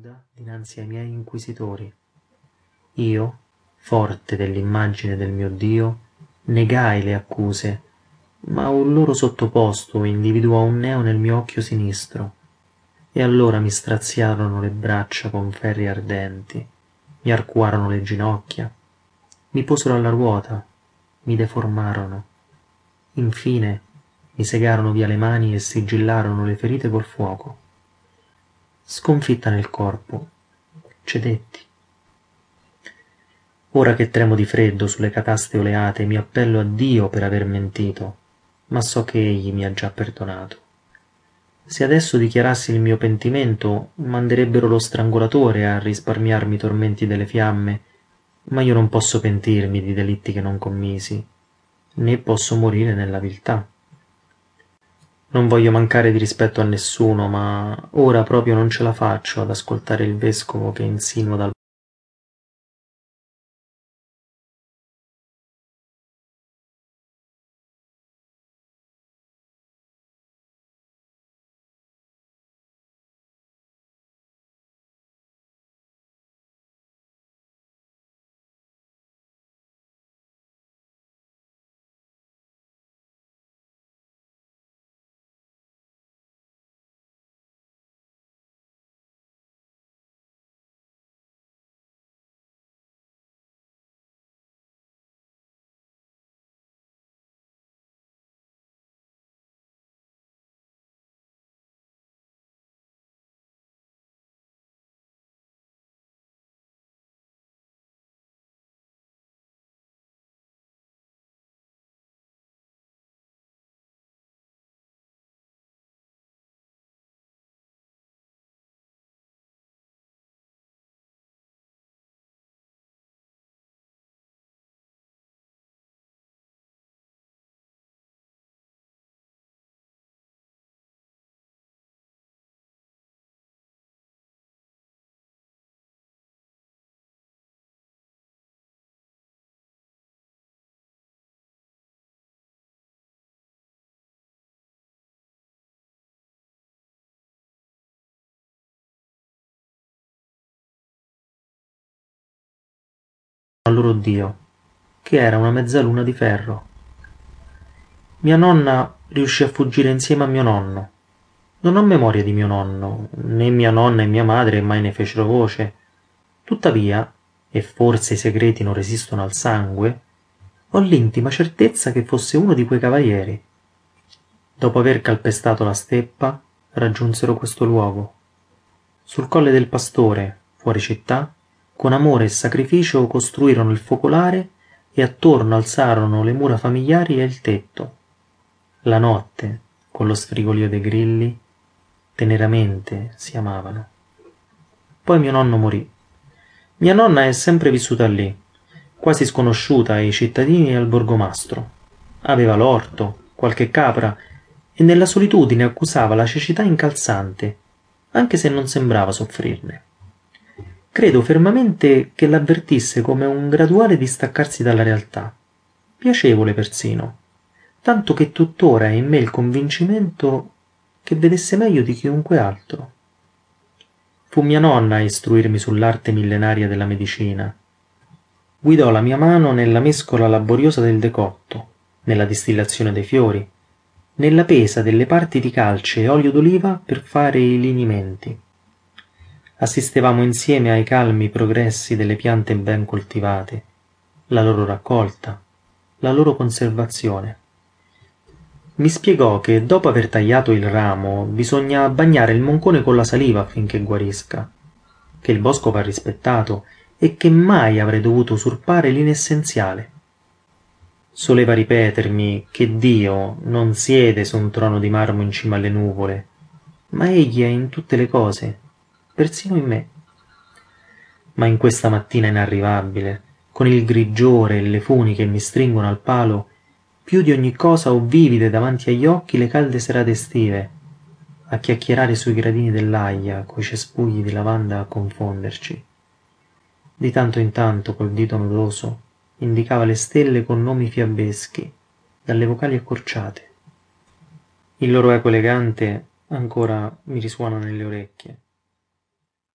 nuda dinanzi ai miei inquisitori. Io, forte dell'immagine del mio Dio, negai le accuse, ma un loro sottoposto individuò un neo nel mio occhio sinistro, e allora mi straziarono le braccia con ferri ardenti, mi arcuarono le ginocchia, mi posero alla ruota, mi deformarono. Infine mi segarono via le mani e sigillarono le ferite col fuoco. Sconfitta nel corpo, cedetti. Ora che tremo di freddo sulle cataste oleate mi appello a Dio per aver mentito, ma so che Egli mi ha già perdonato. Se adesso dichiarassi il mio pentimento, manderebbero lo strangolatore a risparmiarmi i tormenti delle fiamme, ma io non posso pentirmi di delitti che non commisi, né posso morire nella viltà. Non voglio mancare di rispetto a nessuno, ma ora proprio non ce la faccio ad ascoltare il vescovo che insinua al loro Dio, che era una mezzaluna di ferro. Mia nonna riuscì a fuggire insieme a mio nonno. Non ho memoria di mio nonno, né mia nonna e mia madre mai ne fecero voce. Tuttavia, e forse i segreti non resistono al sangue, ho l'intima certezza che fosse uno di quei cavalieri. Dopo aver calpestato la steppa, raggiunsero questo luogo. Sul colle del pastore, fuori città, con amore e sacrificio costruirono il focolare e attorno alzarono le mura familiari e il tetto. La notte, con lo sfrigolio dei grilli, teneramente si amavano. Poi mio nonno morì. Mia nonna è sempre vissuta lì, quasi sconosciuta ai cittadini e al borgomastro. Aveva l'orto, qualche capra e nella solitudine accusava la cecità incalzante, anche se non sembrava soffrirne. Credo fermamente che l'avvertisse come un graduale distaccarsi dalla realtà, piacevole persino, tanto che tuttora è in me il convincimento che vedesse meglio di chiunque altro. Fu mia nonna a istruirmi sull'arte millenaria della medicina. Guidò la mia mano nella mescola laboriosa del decotto, nella distillazione dei fiori, nella pesa delle parti di calce e olio d'oliva per fare i linimenti assistevamo insieme ai calmi progressi delle piante ben coltivate, la loro raccolta, la loro conservazione. Mi spiegò che dopo aver tagliato il ramo bisogna bagnare il moncone con la saliva affinché guarisca, che il bosco va rispettato e che mai avrei dovuto usurpare l'inessenziale. Soleva ripetermi che Dio non siede su un trono di marmo in cima alle nuvole, ma egli è in tutte le cose persino in me. Ma in questa mattina inarrivabile, con il grigiore e le funi che mi stringono al palo, più di ogni cosa ho vivide davanti agli occhi le calde serate estive, a chiacchierare sui gradini dell'aia, coi cespugli di lavanda a confonderci. Di tanto in tanto, col dito nodoso, indicava le stelle con nomi fiabeschi, dalle vocali accorciate. Il loro eco elegante ancora mi risuona nelle orecchie.